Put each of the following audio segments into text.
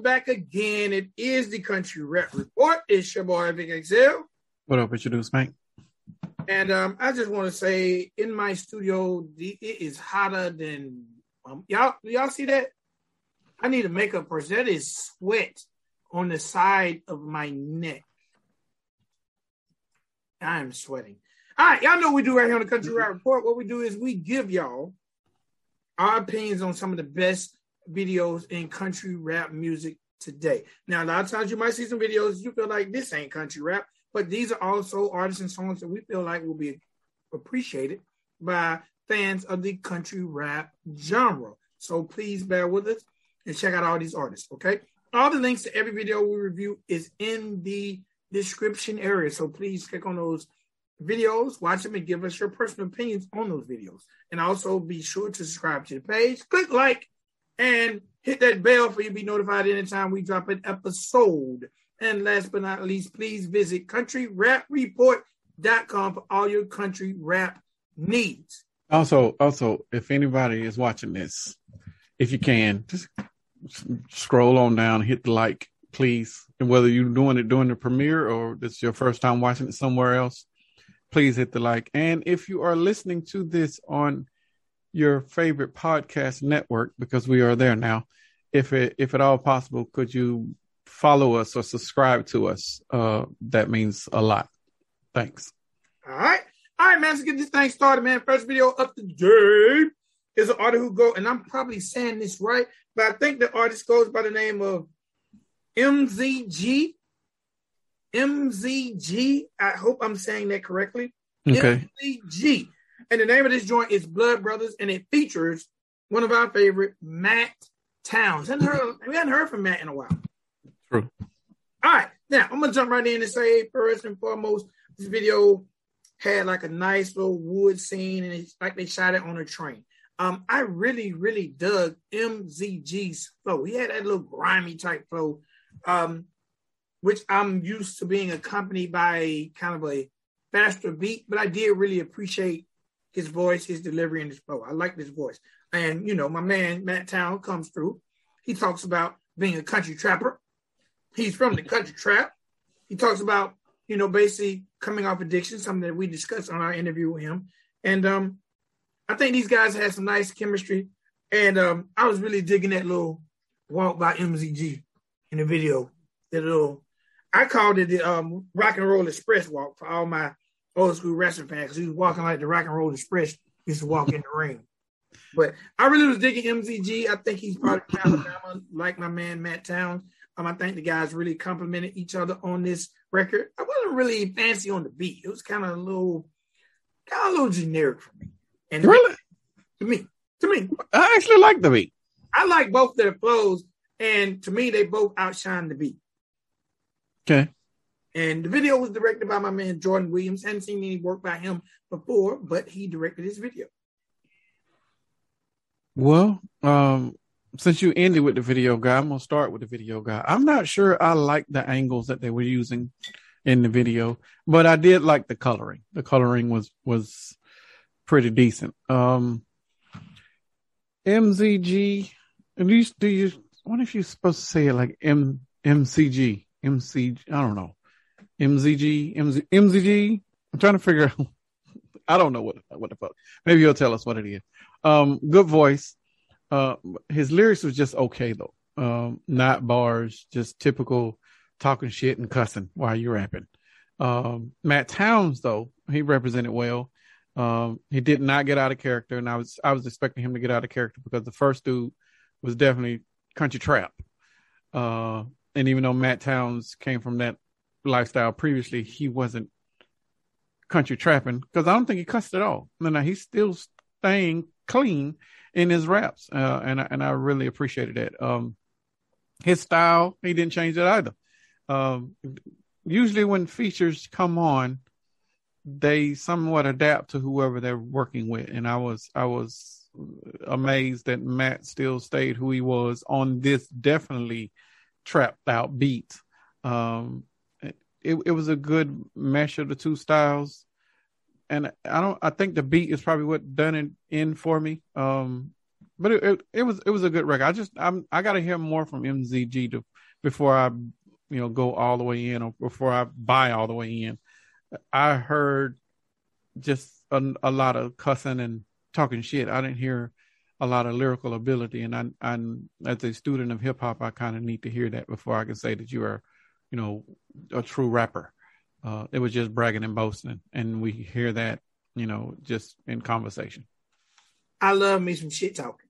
back again. It is the Country Rap Report. It's your boy Vic Excel. What up, what you do, Spank? And um, I just want to say, in my studio, the, it is hotter than um, y'all. Do y'all see that? I need to make a makeup person. That is sweat on the side of my neck. I am sweating. All right, y'all know what we do right here on the Country Rap Report. What we do is we give y'all our opinions on some of the best videos in country rap music today. Now, a lot of times you might see some videos you feel like this ain't country rap, but these are also artists and songs that we feel like will be appreciated by fans of the country rap genre. So please bear with us and check out all these artists, okay? All the links to every video we review is in the description area. So please click on those videos, watch them, and give us your personal opinions on those videos. And also be sure to subscribe to the page, click like, and hit that bell for you to be notified anytime we drop an episode. And last but not least, please visit countryrapreport.com for all your country rap needs. Also, also, if anybody is watching this, if you can, just scroll on down, hit the like, please. And whether you're doing it during the premiere or this is your first time watching it somewhere else, please hit the like. And if you are listening to this on your favorite podcast network, because we are there now, if it if at all possible, could you follow us or subscribe to us? Uh, that means a lot. Thanks. All right. All right, man. Let's get this thing started, man. First video up to date is an artist who go, and I'm probably saying this right, but I think the artist goes by the name of MZG. MZG. I hope I'm saying that correctly. Okay. MZG. And the name of this joint is Blood Brothers, and it features one of our favorite, Matt Towns. And heard, we hadn't heard from Matt in a while. True. All right. Now, I'm going to jump right in and say, first and foremost, this video had like a nice little wood scene, and it's like they shot it on a train. Um, I really, really dug MZG's flow. He had that little grimy type flow, um, which I'm used to being accompanied by kind of a faster beat, but I did really appreciate his voice, his delivery, and his flow. I like this voice. And, you know, my man, Matt Town, comes through. He talks about being a country trapper. He's from the country trap. He talks about, you know, basically coming off addiction, something that we discussed on our interview with him. And um, I think these guys had some nice chemistry. And um, I was really digging that little walk by MZG in the video. That little, I called it the um, Rock and Roll Express walk for all my old school wrestling fan because he was walking like the Rock and Roll Express used to walk in the ring. But I really was digging MZG. I think he's part of Alabama, like my man Matt Towns. Um, I think the guys really complimented each other on this record. I wasn't really fancy on the beat. It was kind of a little, kind of a little generic for me. And Really? to me, to me, I actually like the beat. I like both their flows, and to me, they both outshine the beat. Okay. And the video was directed by my man Jordan Williams. Hadn't seen any work by him before, but he directed his video. Well, um, since you ended with the video guy, I'm gonna start with the video guy. I'm not sure I like the angles that they were using in the video, but I did like the coloring. The coloring was was pretty decent. Um, MZG, and you do you? What if you're supposed to say it like M MCG MCG? I don't know. MZG MZ, MZG. I'm trying to figure out. I don't know what what the fuck. Maybe you'll tell us what it is. Um, good voice. Uh, his lyrics was just okay though. Um, not bars, just typical talking shit and cussing while you're rapping. Um, Matt Towns though, he represented well. Um, he did not get out of character, and I was I was expecting him to get out of character because the first dude was definitely country trap. Uh, and even though Matt Towns came from that lifestyle previously, he wasn't country trapping because I don't think he cussed at all. No, he's still staying clean in his raps, uh, and I, and I really appreciated that. Um, his style, he didn't change it either. Um, usually when features come on, they somewhat adapt to whoever they're working with, and I was I was amazed that Matt still stayed who he was on this definitely trapped out beat. Um, it it was a good mesh of the two styles, and I don't I think the beat is probably what done it in for me. Um, but it, it, it was it was a good record. I just I'm I got to hear more from MZG to before I, you know, go all the way in or before I buy all the way in. I heard just a, a lot of cussing and talking shit. I didn't hear a lot of lyrical ability, and I, I as a student of hip hop, I kind of need to hear that before I can say that you are, you know, a true rapper. Uh, it was just bragging and boasting, and we hear that, you know, just in conversation. I love me some shit talking,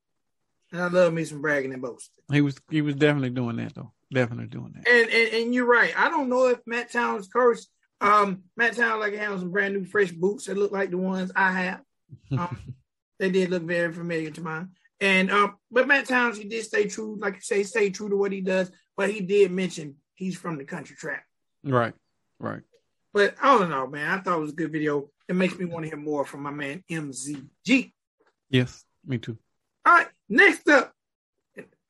and I love me some bragging and boasting. He was he was definitely doing that though, definitely doing that. And and, and you're right. I don't know if Matt Towns cursed. Um, Matt Towns like has some brand new fresh boots that look like the ones I have. Um, they did look very familiar to mine. And um, but Matt Towns, he did stay true, like you say, stay true to what he does. But he did mention he's from the country trap. Right, right. But I don't know, man. I thought it was a good video. It makes me want to hear more from my man MZG. Yes, me too. All right, next up,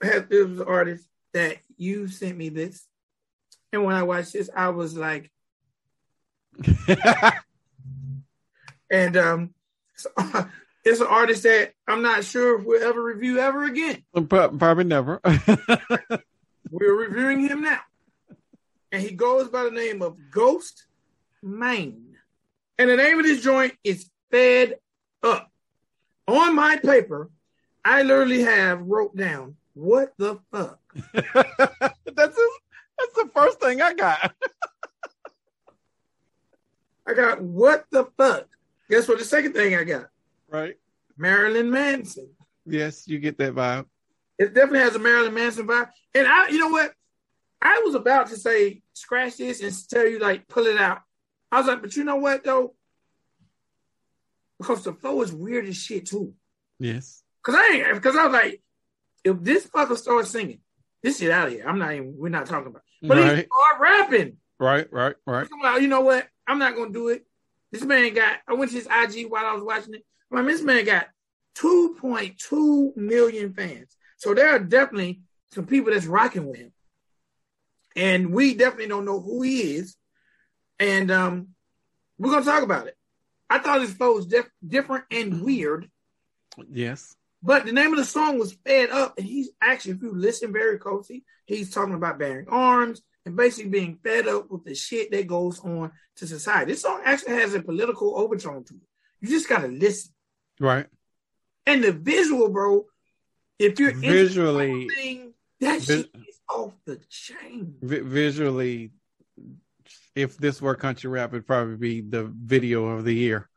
there was an artist that you sent me this, and when I watched this, I was like, and um, so, it's an artist that I'm not sure if we'll ever review ever again. Probably never. We're reviewing him now, and he goes by the name of Ghost Mane, and the name of this joint is Fed Up. On my paper, I literally have wrote down what the fuck. that's that's the first thing I got. I got what the fuck. Guess what? The second thing I got. Right. Marilyn Manson. Yes, you get that vibe. It definitely has a Marilyn Manson vibe. And I, you know what? I was about to say scratch this and tell you like pull it out. I was like, but you know what though? Because the flow is weird as shit too. Yes. Cause I ain't because I was like, if this fucker starts singing, this shit out of here. I'm not even we're not talking about. But right. he start rapping. Right, right, right. Like, you know what? I'm not gonna do it. This man got I went to his IG while I was watching it. I mean, this man got 2.2 million fans. So there are definitely some people that's rocking with him. And we definitely don't know who he is. And um, we're going to talk about it. I thought his flow was diff- different and weird. Yes. But the name of the song was Fed Up. And he's actually, if you listen very closely, he's talking about bearing arms and basically being fed up with the shit that goes on to society. This song actually has a political overtone to it. You just got to listen. Right. And the visual, bro, if you're visually, that shit off the chain. Vi- visually, if this were country rap, it'd probably be the video of the year.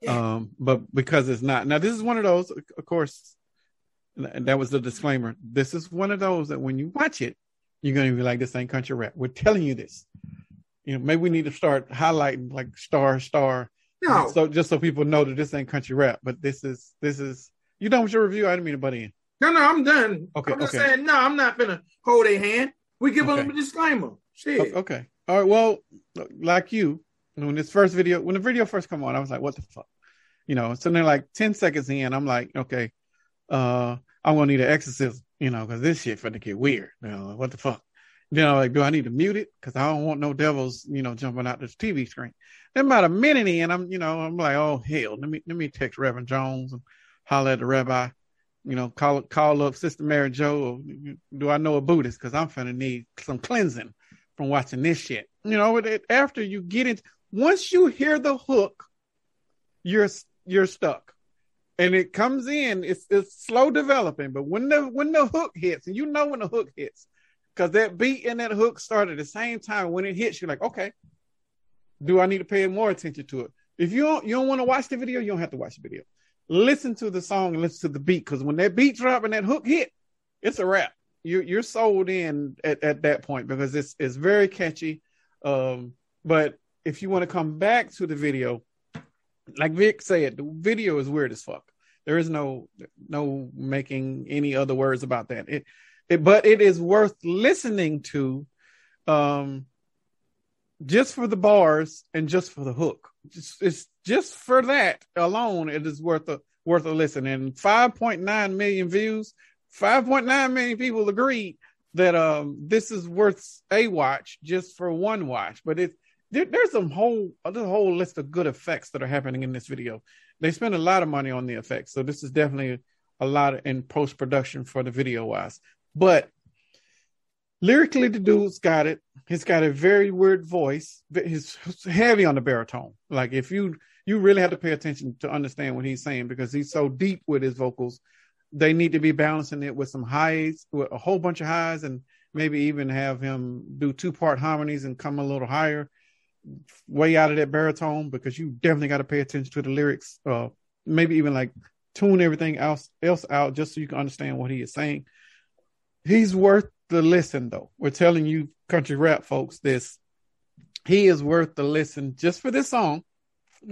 Yeah. Um, but because it's not now, this is one of those, of course, that was the disclaimer. This is one of those that when you watch it, you're going to be like, this ain't country rap. We're telling you this. You know, maybe we need to start highlighting like star, star. No. So just so people know that this ain't country rap, but this is, this is, you done with your review? I didn't mean to butt in. No, no, I'm done. Okay. I'm just okay. saying, no, I'm not gonna hold a hand. We give okay. them a disclaimer. Shit. Okay. All right. Well, like you, when this first video, when the video first come on, I was like, what the fuck? You know, so then like 10 seconds in, I'm like, okay, uh, I'm gonna need an exorcism, you know, because this shit finna get weird. You know, what the fuck? Then I'm like, do I need to mute it? Because I don't want no devils, you know, jumping out this TV screen. Then about a minute in, I'm, you know, I'm like, oh hell, let me let me text Reverend Jones and holler at the rabbi you know, call call up Sister Mary Jo. Do I know a Buddhist? Because I'm finna need some cleansing from watching this shit. You know, after you get it, once you hear the hook, you're you're stuck, and it comes in. It's it's slow developing, but when the when the hook hits, and you know when the hook hits, because that beat and that hook start at the same time. When it hits, you're like, okay, do I need to pay more attention to it? If you don't you don't want to watch the video, you don't have to watch the video listen to the song and listen to the beat because when that beat drop and that hook hit, it's a wrap. You you're sold in at, at that point because it's it's very catchy. Um, but if you want to come back to the video, like Vic said, the video is weird as fuck. There is no no making any other words about that. It, it but it is worth listening to um just for the bars and just for the hook. Just, it's just for that alone, it is worth a worth a listen. And 5.9 million views, 5.9 million people agreed that um this is worth a watch just for one watch. But it there, there's some whole there's a whole list of good effects that are happening in this video. They spend a lot of money on the effects, so this is definitely a lot in post production for the video wise. But lyrically, the dude's got it. He's got a very weird voice. He's heavy on the baritone. Like if you you really have to pay attention to understand what he's saying because he's so deep with his vocals. They need to be balancing it with some highs, with a whole bunch of highs, and maybe even have him do two part harmonies and come a little higher, way out of that baritone because you definitely got to pay attention to the lyrics. Uh, maybe even like tune everything else else out just so you can understand what he is saying. He's worth the listen, though. We're telling you, country rap folks, this. He is worth the listen just for this song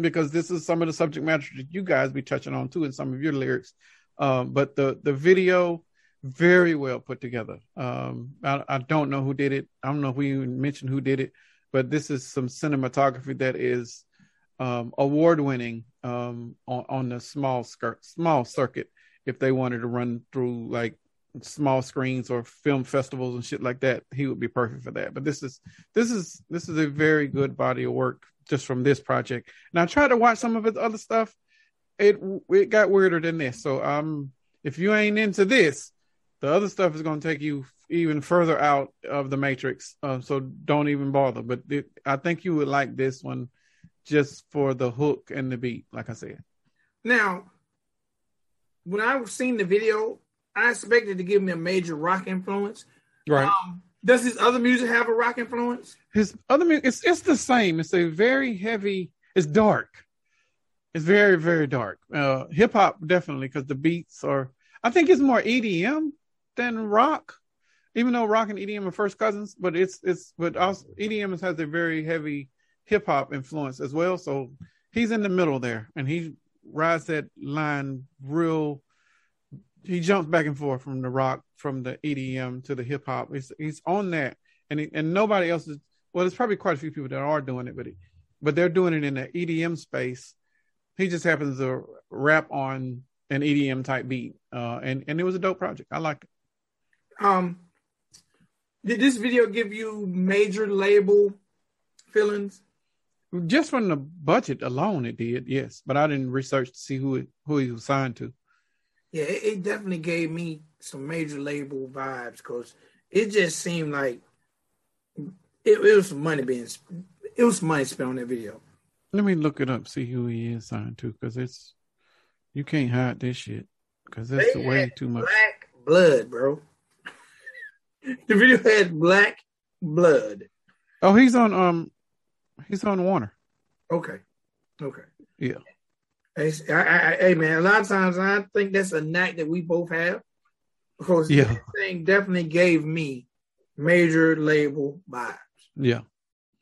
because this is some of the subject matter that you guys be touching on too in some of your lyrics. Um, but the the video very well put together. Um, I, I, don't know who did it. I don't know if we even mentioned who did it, but this is some cinematography that is um, award winning um, on, on the small skirt, small circuit. If they wanted to run through like small screens or film festivals and shit like that, he would be perfect for that. But this is this is this is a very good body of work just from this project. Now I tried to watch some of his other stuff. It it got weirder than this. So um if you ain't into this, the other stuff is going to take you even further out of the matrix. Uh, so don't even bother. But it, I think you would like this one just for the hook and the beat, like I said. Now, when I was seeing the video, I expected to give me a major rock influence. Right. Um, does his other music have a rock influence? His other music, it's it's the same. It's a very heavy. It's dark. It's very very dark. Uh, Hip hop definitely because the beats are. I think it's more EDM than rock, even though rock and EDM are first cousins. But it's it's but also EDM has a very heavy hip hop influence as well. So he's in the middle there, and he rides that line real he jumps back and forth from the rock, from the EDM to the hip hop. He's he's on that, and he, and nobody else is. Well, there's probably quite a few people that are doing it, but he, but they're doing it in the EDM space. He just happens to rap on an EDM type beat, uh, and and it was a dope project. I liked it. Um, did this video give you major label feelings? Just from the budget alone, it did. Yes, but I didn't research to see who it, who he was signed to yeah, it, it definitely gave me some major label vibes because it just seemed like it, it, was some money being it was money spent on that video. Let me look it up, see who he is signed to, because it's you can't hide this shit because that's way too much. Black blood, bro. the video had black blood. Oh, he's on um, he's on Warner. Okay, okay, yeah. Hey, I, I, hey, man, a lot of times I think that's a knack that we both have because yeah. this thing definitely gave me major label vibes. Yeah,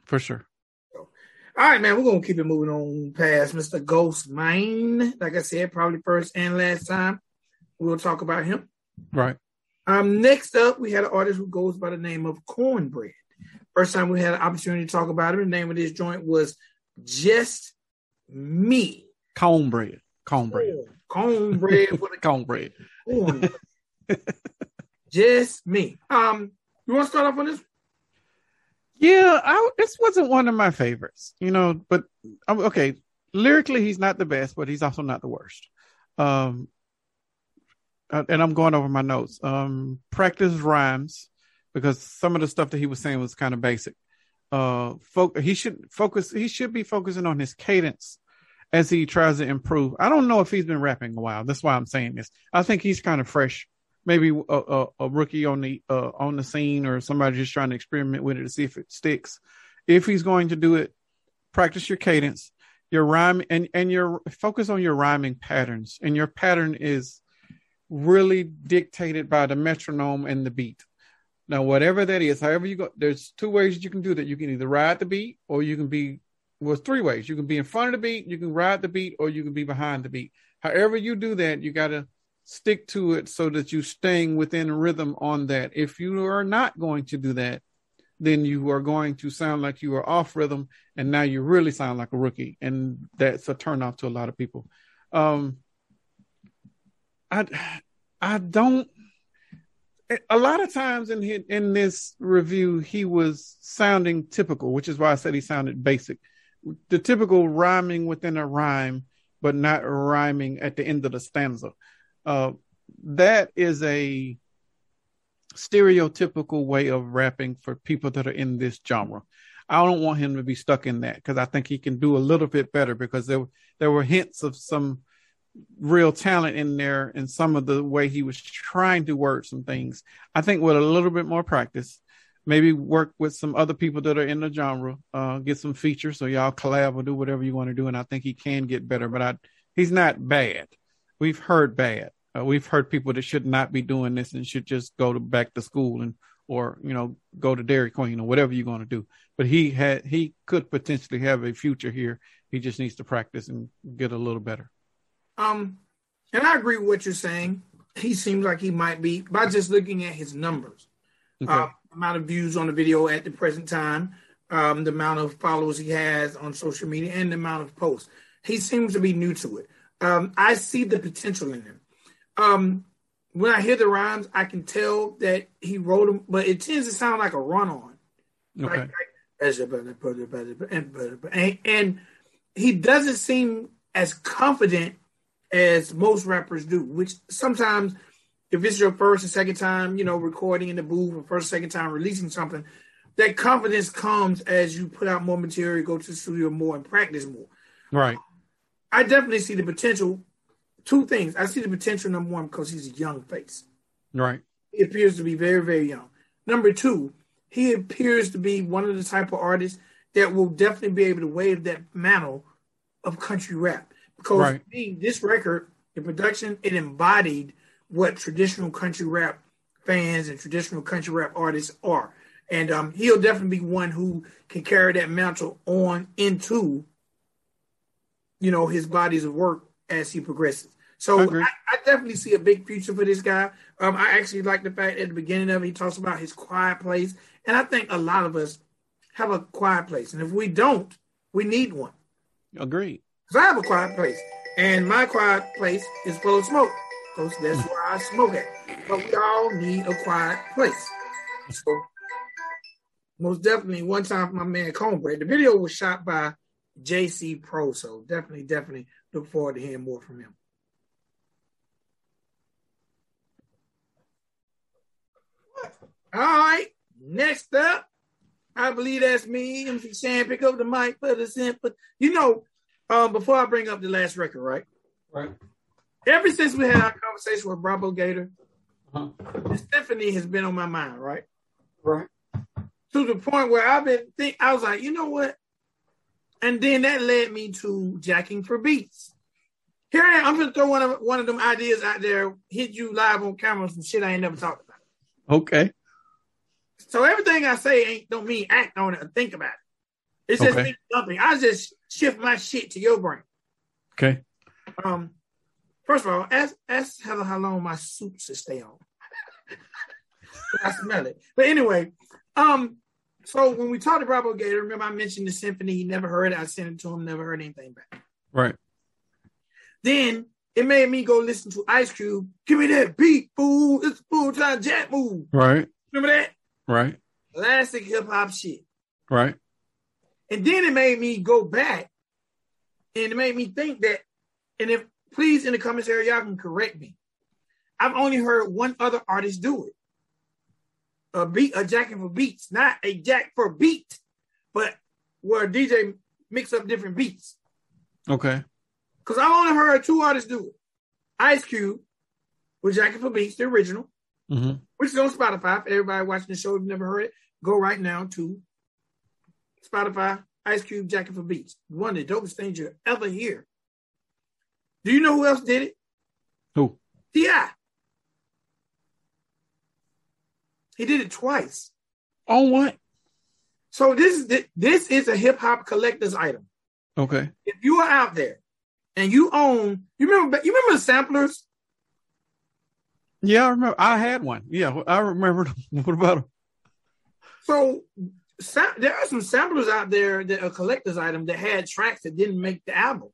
for sure. So, all right, man, we're gonna keep it moving on past Mr. Ghost Mane. Like I said, probably first and last time we'll talk about him. Right. Um, next up, we had an artist who goes by the name of Cornbread. First time we had an opportunity to talk about him. The name of this joint was Just Me cornbread. Cornbread. Cornbread with a cornbread. Just me. Um, you want to start off on this? Yeah, I, this wasn't one of my favorites, you know. But okay, lyrically, he's not the best, but he's also not the worst. Um, uh, and I'm going over my notes. Um, practice rhymes because some of the stuff that he was saying was kind of basic. Uh, fo- he should focus. He should be focusing on his cadence as he tries to improve. I don't know if he's been rapping a while. That's why I'm saying this. I think he's kind of fresh, maybe a, a, a rookie on the uh, on the scene, or somebody just trying to experiment with it to see if it sticks. If he's going to do it, practice your cadence, your rhyme, and and your focus on your rhyming patterns. And your pattern is really dictated by the metronome and the beat. Now, whatever that is, however you go, there's two ways you can do that. You can either ride the beat, or you can be was three ways. You can be in front of the beat, you can ride the beat, or you can be behind the beat. However you do that, you got to stick to it so that you're staying within rhythm on that. If you are not going to do that, then you are going to sound like you are off rhythm, and now you really sound like a rookie, and that's a turnoff to a lot of people. Um, I I don't. A lot of times in in this review, he was sounding typical, which is why I said he sounded basic the typical rhyming within a rhyme, but not rhyming at the end of the stanza. Uh, that is a stereotypical way of rapping for people that are in this genre. I don't want him to be stuck in that because I think he can do a little bit better because there there were hints of some real talent in there and some of the way he was trying to word some things. I think with a little bit more practice, maybe work with some other people that are in the genre, uh, get some features so y'all collab or do whatever you want to do. And I think he can get better, but I, he's not bad. We've heard bad. Uh, we've heard people that should not be doing this and should just go to back to school and or you know go to Dairy Queen or whatever you're going to do. But he had he could potentially have a future here. He just needs to practice and get a little better. Um, and I agree with what you're saying. He seems like he might be by just looking at his numbers. Okay. Uh, amount of views on the video at the present time, um, the amount of followers he has on social media, and the amount of posts. He seems to be new to it. Um, I see the potential in him. Um, when I hear the rhymes, I can tell that he wrote them, but it tends to sound like a run on. Okay. Like, like, and, and he doesn't seem as confident as most rappers do, which sometimes if it's your first and second time, you know, recording in the booth or first, second time releasing something, that confidence comes as you put out more material, go to the studio more and practice more. Right. I definitely see the potential. Two things. I see the potential number one because he's a young face. Right. He appears to be very, very young. Number two, he appears to be one of the type of artists that will definitely be able to wave that mantle of country rap. Because right. me, this record, the production, it embodied what traditional country rap fans and traditional country rap artists are. And um, he'll definitely be one who can carry that mantle on into, you know, his bodies of work as he progresses. So I, I, definitely see a big future for this guy. Um, I actually like the fact at the beginning of it, he talks about his quiet place. And I think a lot of us have a quiet place. And if we don't, we need one. Agreed. Because I have a quiet place. And my quiet place is full of smoke. Because that's where I smoke at. But we all need a quiet place. So most definitely one time for my man Cornbread. The video was shot by JC Pro, so definitely, definitely look forward to hearing more from him. All right, next up, I believe that's me. MC Shan, pick up the mic for the simp. But you know, um, before I bring up the last record, right? Right. Ever since we had our conversation with Bravo Gator, uh-huh. Stephanie has been on my mind, right? Right to the point where I've been think I was like, you know what? And then that led me to jacking for beats. Here I am. I'm gonna throw one of one of them ideas out there, hit you live on camera, some shit I ain't never talked about. Okay. So everything I say ain't don't mean act on it or think about it. It's just okay. something. I just shift my shit to your brain. Okay. Um. First of all, ask ask Heather how long my soup should stay on. I smell it. But anyway, um, so when we talked to Bravo Gator, remember I mentioned the symphony. He never heard it. I sent it to him. Never heard anything back. Right. Then it made me go listen to Ice Cube. Give me that beat, fool. It's a full time jack move. Right. Remember that? Right. Classic hip hop shit. Right. And then it made me go back, and it made me think that. And if please in the comments area, y'all can correct me. I've only heard one other artist do it a beat, a jacking for beats, not a jack for beat, but where DJ mix up different beats. Okay. Because I only heard two artists do it. Ice Cube with Jacking for Beats, the original, mm-hmm. which is on Spotify. For everybody watching the show, if you've never heard it, go right now to Spotify, Ice Cube, Jacking for Beats. One of the dopest things you'll ever hear. Do you know who else did it? Who? T.I. He did it twice. On what? So this is this is a hip hop collector's item. Okay. If you are out there and you own, you remember you remember the samplers? Yeah, I remember. I had one. Yeah, I remember. What about them? So there are some samplers out there that are collector's item that had tracks that didn't make the album.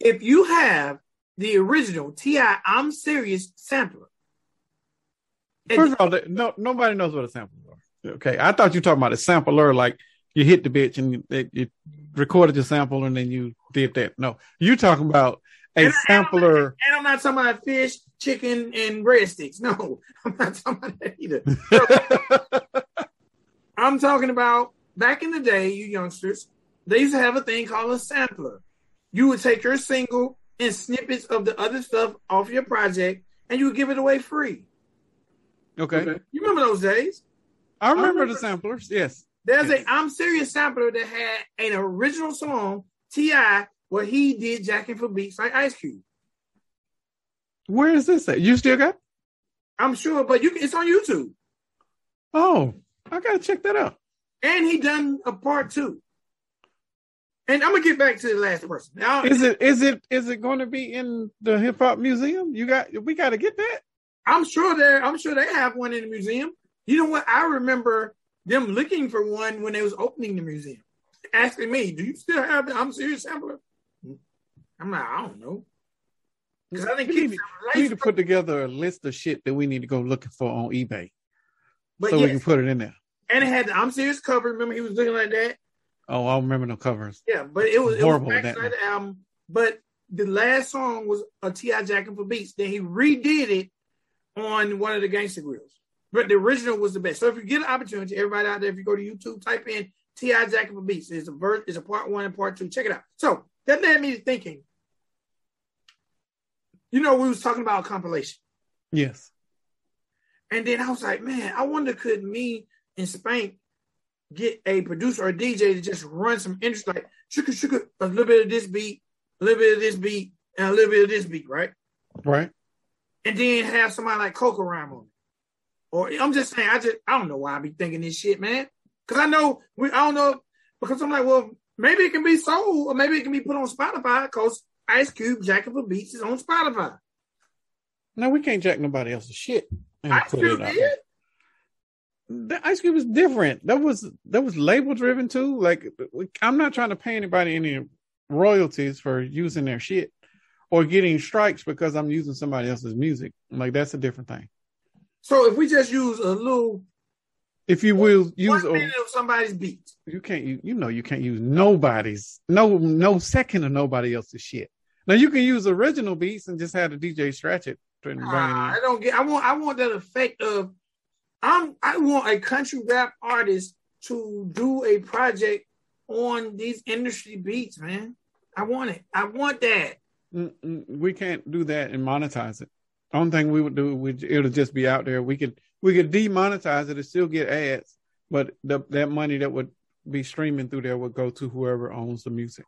If you have the original T.I. I'm serious sampler, First of all, no, nobody knows what a sampler is. Okay, I thought you were talking about a sampler, like you hit the bitch and you, you recorded your sample and then you did that. No, you talking about a And I- sampler. And I'm not talking about fish, chicken, and breadsticks. No, I'm not talking about that either. I'm talking about back in the day, you youngsters, they used to have a thing called a sampler. You would take your single and snippets of the other stuff off your project, and you would give it away free. okay. You remember those days? I remember remember- the samplers. Yes. There's Yes. a I'm serious sampler that had an original song, T.I., where he did jacking for beats like Ice Cube. Where is this at? You still got? I'm sure, but you can, it's on YouTube. Oh, I gotta check that out. And he done a part two. And I'm gonna get back to the last person. Now, Is it is it is it going to be in the hip hop museum? You got we got to get that. I'm sure they I'm sure they have one in the museum. You know what? I remember them looking for one when they was opening the museum, asking me, "Do you still have the I'm serious sampler?" I'm like, I don't know, because I think We need, we need to put together a list of shit that we need to go looking for on eBay but so we can put it in there. and it had the I'm serious cover. Remember, he was looking like that. Oh, I remember the covers. Yeah, but it was Horrible it was that backside the album. But the last song was a T.I. Jacking for Beats. Then he redid it on one of the Gangsta Grillz. But the original was the best. So if you get an opportunity, everybody out there, if you go to YouTube, type in T.I. Jacking for Beats. It's a verse, it's a part one and part two. Check it out. So that led me to thinking. You know, we was talking about compilation. Yes. And then I was like, man, I wonder could me and Spank get a producer or a DJ to just run some interest like sugar sugar a little bit of this beat, a little bit of this beat, and a little bit of this beat, right? Right. And then have somebody like Coco rhyme on it. Or I'm just saying, I just I don't know why I be thinking this shit, man. Cause I know we I don't know because I'm like, well, maybe it can be sold or maybe it can be put on Spotify because Ice Cube Jacking for Beats is on Spotify. No, we can't jack nobody else's shit. and Ice put Cube it out did. The Ice cream was different. That was that was label driven too. Like I'm not trying to pay anybody any royalties for using their shit or getting strikes because I'm using somebody else's music. Like that's a different thing. So if we just use a little If you will use, one minute of somebody's beat, you can't. You, you know you can't use nobody's no no second of nobody else's shit. Now you can use original beats and just have the DJ scratch it and bring it I don't get. I want. I want that effect of. I'm. I want a country rap artist to do a project on these industry beats, man. I want it. I want that. Mm, mm, we can't do that and monetize it. Only thing we would do would it'll just be out there. We could we could demonetize it and still get ads, but the, that money that would be streaming through there would go to whoever owns the music.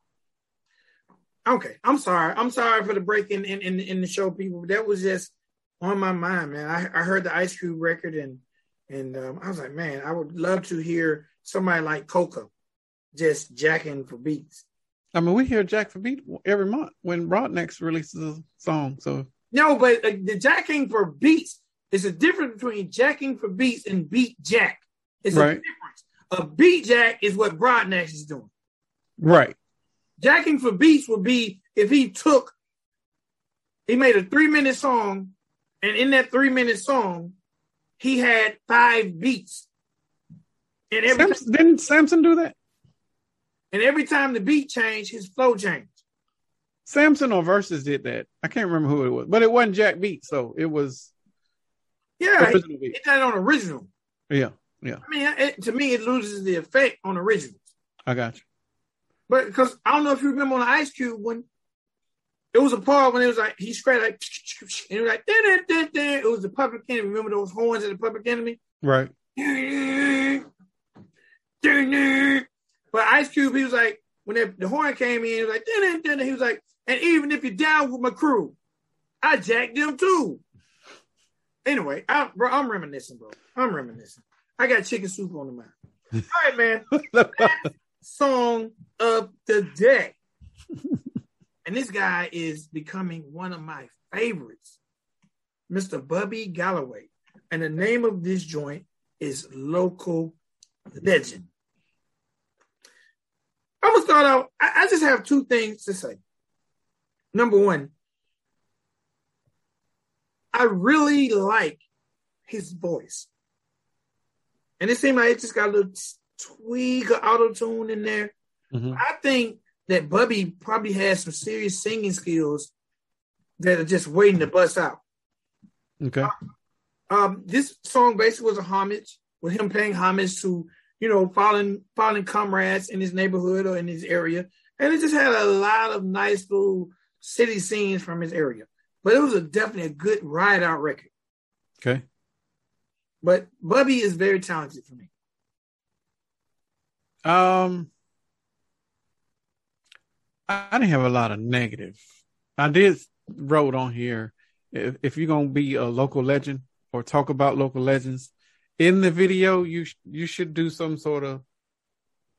Okay, I'm sorry. I'm sorry for the break in in, in, in the show, people. That was just on my mind, man. I, I heard the Ice Cube record and and um, I was like, man, I would love to hear somebody like Coco just jacking for beats. I mean, we hear Jack for Beat every month when Broadnax releases a song. So No, but uh, the jacking for beats is a difference between jacking for beats and beat jack. It's a difference. A beat jack is what Broadnax is doing. right, Jacking for beats would be if he took, he made a three minute song, and in that three minute song, he had five beats. And every time, didn't Samson do that? and every time the beat changed, his flow changed. Samson or Versus did that. I can't remember who it was, but it wasn't Jack Beat, so it was Yeah, he, original beat. he did it on original. Yeah, yeah, I mean, it, to me, it loses the effect on originals. I got you. But because I don't know if you remember on the Ice Cube when it was a part when it was like he scratched like and it was like it was the Public Enemy. Remember those horns of the Public Enemy? Right. But Ice Cube, he was like when the, the horn came in, he was like he was like, and even if you're down with my crew, I jacked them too. Anyway, I, bro, I'm reminiscing, bro. I'm reminiscing. I got chicken soup on the mind. All right, man song of the day. And this guy is becoming one of my favorites, Mr. Bubby Galloway. And the name of this joint is Local Legend. I'm gonna start out. I, I just have two things to say. Number one, I really like his voice. And it seemed like it just got a little tweak of auto tune in there. Mhm. I think that Bubby probably has some serious singing skills that are just waiting to bust out. Okay. Um, this song basically was a homage with him paying homage to you know fallen fallen comrades in his neighborhood or in his area, and it just had a lot of nice little city scenes from his area. But it was a definitely a good ride out record. Okay. But Bubby is very talented for me. Um, I didn't have a lot of negative. I did wrote on here if, if you're gonna be a local legend or talk about local legends in the video, you you should do some sort of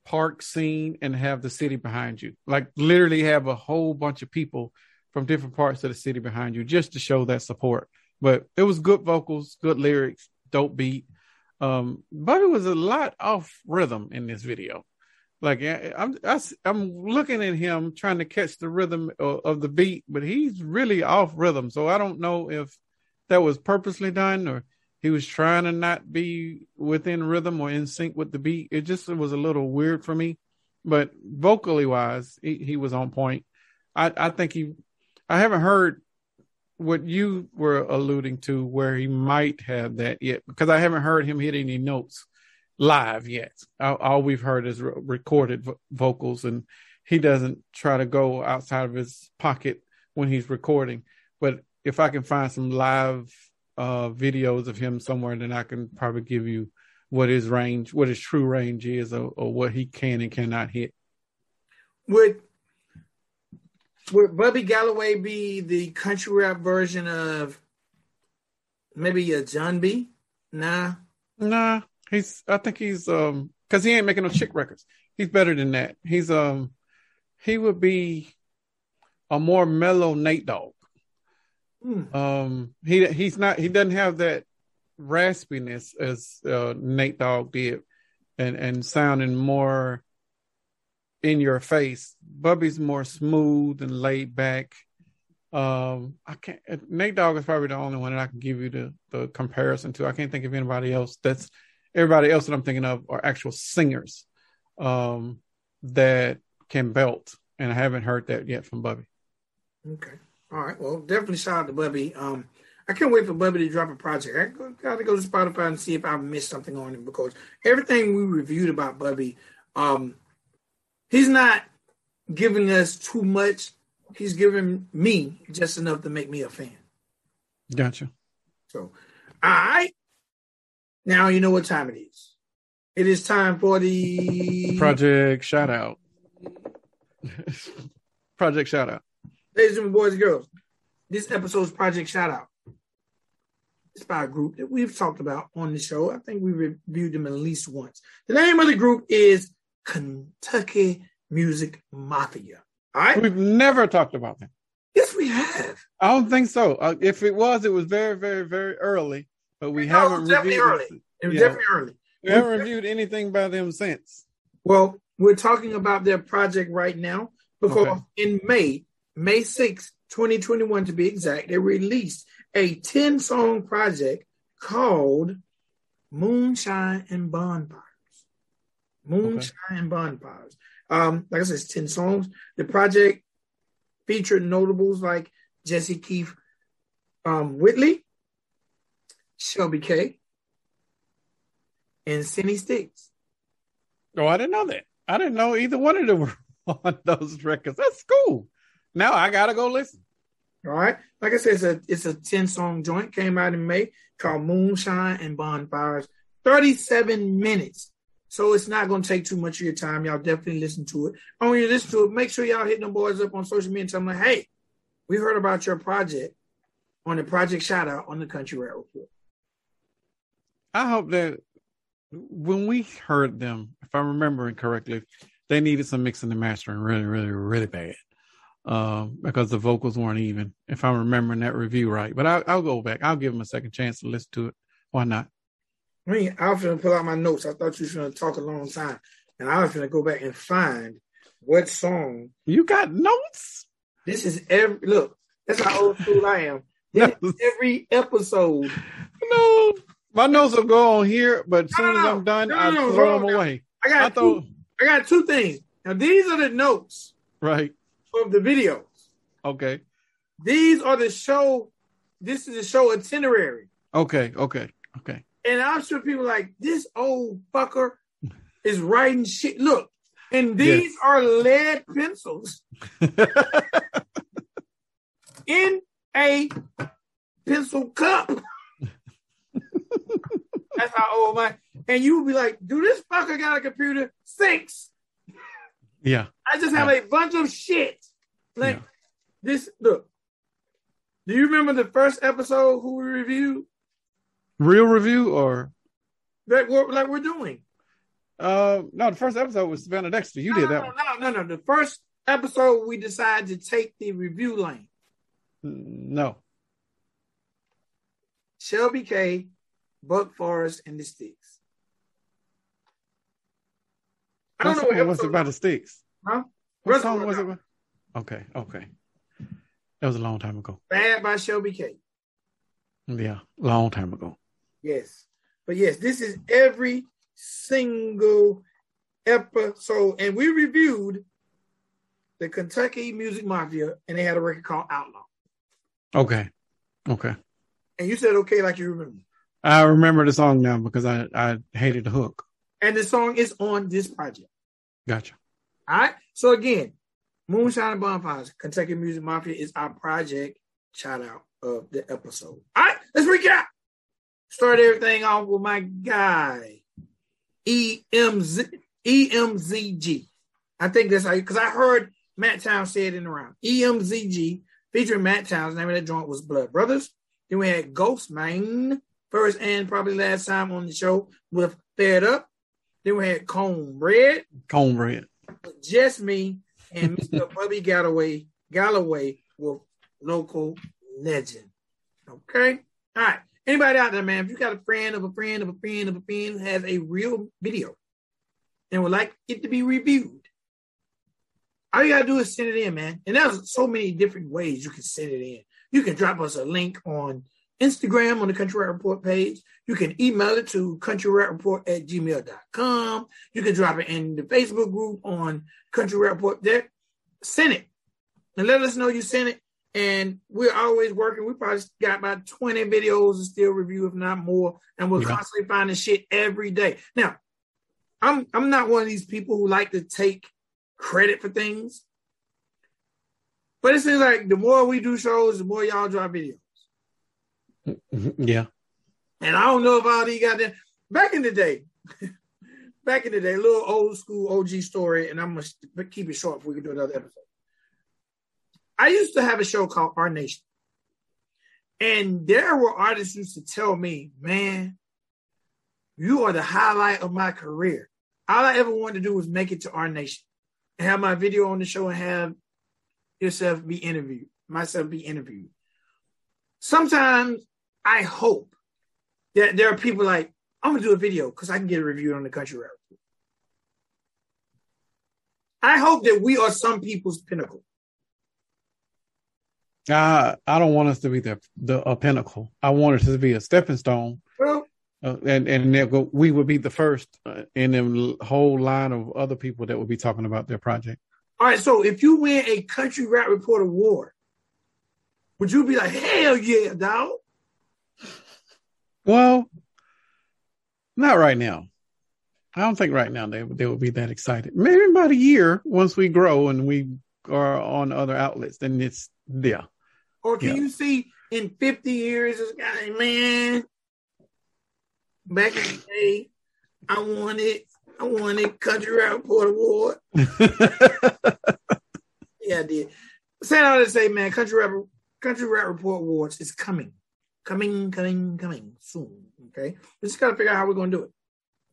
park scene and have the city behind you. Like literally have a whole bunch of people from different parts of the city behind you just to show that support. But it was good vocals, good lyrics, dope beat. Um, but it was a lot off rhythm in this video. Like I'm, I, am looking at him trying to catch the rhythm of, of, the beat, but he's really off rhythm. So I don't know if that was purposely done or he was trying to not be within rhythm or in sync with the beat. It just it was a little weird for me. But vocally wise, he, he was on point. I, I think he. I haven't heard what you were alluding to where he might have that yet because I haven't heard him hit any notes live yet. All, all we've heard is re- recorded vo- vocals, and he doesn't try to go outside of his pocket when he's recording. But if I can find some live uh, videos of him somewhere, then I can probably give you what his range, what his true range is, or, or what he can and cannot hit. Would would Bubby Galloway be the country rap version of maybe a Jon B? Nah. Nah. He's I think he's um because he ain't making no chick records. He's better than that. He's um he would be a more mellow Nate Dogg. Mm. Um he he's not he doesn't have that raspiness as uh, Nate Dogg did and and sounding more in your face. Bubby's more smooth and laid back. Um, I can't. Nate Dogg is probably the only one that I can give you the the comparison to. I can't think of anybody else that's everybody else that I'm thinking of are actual singers um, that can belt, and I haven't heard that yet from Bubby. Okay, all right. Well, definitely shout out to Bubby. Um, I can't wait for Bubby to drop a project. I got to go to Spotify and see if I missed something on him because everything we reviewed about Bubby, um, he's not giving us too much. He's giving me just enough to make me a fan. Gotcha. So, all right. Now you know what time it is. It is time for the project shout out. project shout out. Ladies and boys and girls, this episode's project shout out. It's by a group that we've talked about on the show. I think we reviewed them at least once. The name of the group is Kentucky Music Mafia. All right. We've never talked about them. Yes, we have. I don't think so. Uh, if it was, it was very, very, very early but we no, haven't reviewed. Early. It was definitely early. We haven't reviewed anything by them since. Well, we're talking about their project right now because okay. in May, May 6, 2021 to be exact, they released a 10 song project called Moonshine and Bonfires. Moonshine okay. and Bonfires. Um, like I said, it's 10 songs. The project featured notables like Jesse Keith um, Whitley, Shelby K, and Cindy Sticks. Oh, I didn't know that. I didn't know either one of them were on those records. That's cool. Now I gotta go listen. All right. Like I said, it's a it's a 10 song joint, came out in May called Moonshine and Bonfires. 37 minutes. So it's not gonna take too much of your time. Y'all definitely listen to it. And when you listen to it, make sure y'all hit them boys up on social media and tell them hey, we heard about your project on the project shout out on the country rap report. I hope that when we heard them, if I'm remembering correctly, they needed some mixing and mastering really, really, really bad. Um, because the vocals weren't even, if I'm remembering that review right. But I'll, I'll go back. I'll give them a second chance to listen to it. Why not? I mean, I was going to pull out my notes. I thought you were going to talk a long time. And I was going to go back and find what song. You got notes? This is every, look, that's how old school I am. This is every episode. No. My notes will go on here, but as soon as I'm done, I throw them away. I got I, two, I got two things. Now these are the notes, right, of the videos. Okay. These are the show. This is the show itinerary. Okay, okay, okay. And I'm sure people like this old fucker is writing shit. Look, and these Yes. are lead pencils in a pencil cup. That's how old my. And you would be like, "Do this fucker got a computer?" Six. yeah. I just have a bunch of shit. Like Yeah. this. Look. Do you remember the first episode who we reviewed? Real review or That we're, like we're doing. uh no, the first episode was Savannah Dexter. You no, did that one. No, no, no. The first episode we decided to take the review lane. No. Shelby K, Buck Forest and the Sticks. I don't What know what was about the sticks? Huh? What Reservoir song was it about? Okay, okay. That was a long time ago. Bad by Shelby K. Yeah, long time ago. Yes. But yes, this is every single episode. And we reviewed the Kentucky Music Mafia, and they had a record called Outlaw. Okay. Okay. And you said okay, like you remember. I remember the song now because I, I hated the hook. And the song is on this project. Gotcha. All right. So again, Moonshine and Bonfires, Kentucky Music Mafia is our project shout out of the episode. All right, let's recap. Start everything off with my guy, EMZ, EMZG. I think that's how you, because I heard Matt Towns say it in the round. EMZG featuring Matt Towns. The name of that joint was Blood Brothers. Then we had Ghost Mane, first and probably last time on the show with Fed Up. Then we had Cone Red Cornbread. just me and Mr. Bubby Galloway, Galloway with local legend. Okay? All right. Anybody out there, man, if you got a friend of a friend of a friend of a friend who has a real video and would like it to be reviewed, all you gotta do is send it in, man. And there's so many different ways you can send it in. You can drop us a link on Instagram on the Country Rap Report page. You can email it to countryrapreport at gmail.com. You can drop it in the Facebook group on Country Rap Report there. Send it and let us know you sent it. And we're always working. We probably got about 20 videos to still review, if not more. And we're Yeah. constantly finding shit every day. Now, I'm I'm not one of these people who like to take credit for things. But it seems like the more we do shows, the more y'all drop videos. Mm-hmm. Yeah. And I don't know if all these goddamn back in the day, back in the day, little old school OG story, and I'm gonna keep it short if we can do another episode. I used to have a show called Our Nation. And there were artists used to tell me, man, you are the highlight of my career. All I ever wanted to do was make it to Our Nation and have my video on the show and have yourself be interviewed, myself be interviewed. Sometimes I hope that there are people like, I'm gonna do a video because I can get a review on the country rap. Report." I hope that we are some people's pinnacle. I I don't want us to be the the a pinnacle. I want us to be a stepping stone, Well, uh, and and go- we would be the first uh, in a whole line of other people that would be talking about their project. all right, so if you win a country rap report award, would you be like, hell yeah, dog? Well, not right now. I don't think right now they they would be that excited. Maybe about a year once we grow and we are on other outlets, then it's yeah. Or can Yeah. you see in 50 years this guy, man, back in the day, I wanted, I wanted country rap report award. Yeah, I did. Saying all to say, man, country rap, country rap report awards is coming, coming, coming, coming soon. Okay, we just gotta figure out how we're gonna do it.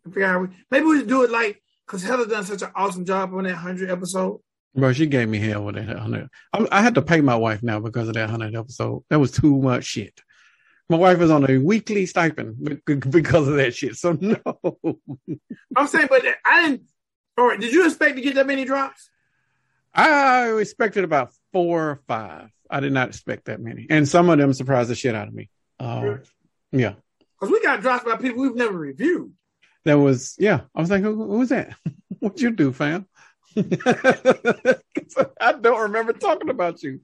Figure out how we maybe we just do it like because Heather done such an awesome job on that hundred episode. Bro, she gave me hell with that hundred. I, I had to pay my wife now because of that hundred episode. That was too much shit. My wife is on a weekly stipend because of that shit. So no, I'm saying, but I didn't. All right, did you expect to get that many drops? I expected about four or five. I did not expect that many, and some of them surprised the shit out of me. Uh, yeah, Because we got dropped by people we've never reviewed. that was yeah. I was like, who, who was that? What'd you do, fam? I don't remember talking about you.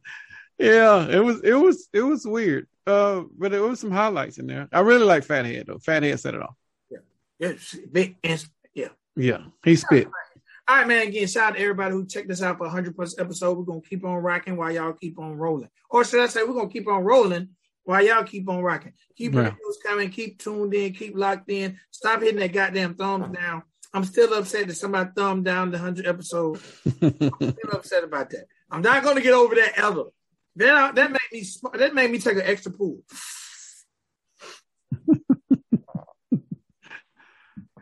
yeah, it was it was it was weird. Uh, but it was some highlights in there. I really like Fathead though. Fathead set it off. Yeah, it's big. Yeah, yeah, he spit. All right, man. Again, shout out to everybody who checked us out for 100 plus episode. We're gonna keep on rocking while y'all keep on rolling, or should I say, we're gonna keep on rolling while y'all keep on rocking. Keep yeah. the news coming. Keep tuned in. Keep locked in. Stop hitting that goddamn thumbs down. I'm still upset that somebody thumbed down the 100 episode. I'm still upset about that. I'm not gonna get over that ever. That uh, that made me that made me take an extra pool.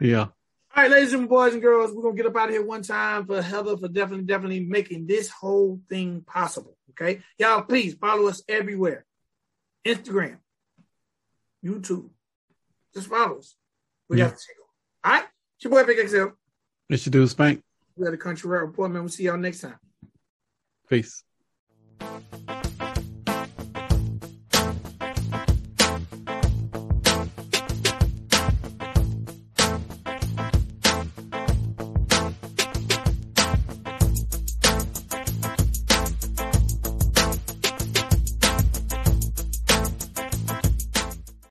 yeah. All right, ladies and boys and girls, we're gonna get up out of here one time for Heather for definitely, definitely making this whole thing possible. Okay, y'all, please follow us everywhere: Instagram, YouTube. Just follow us. We yeah. got to All right, it's your boy Big XL. It's your dude Spank. We got a country report, man. We'll see y'all next time. Peace.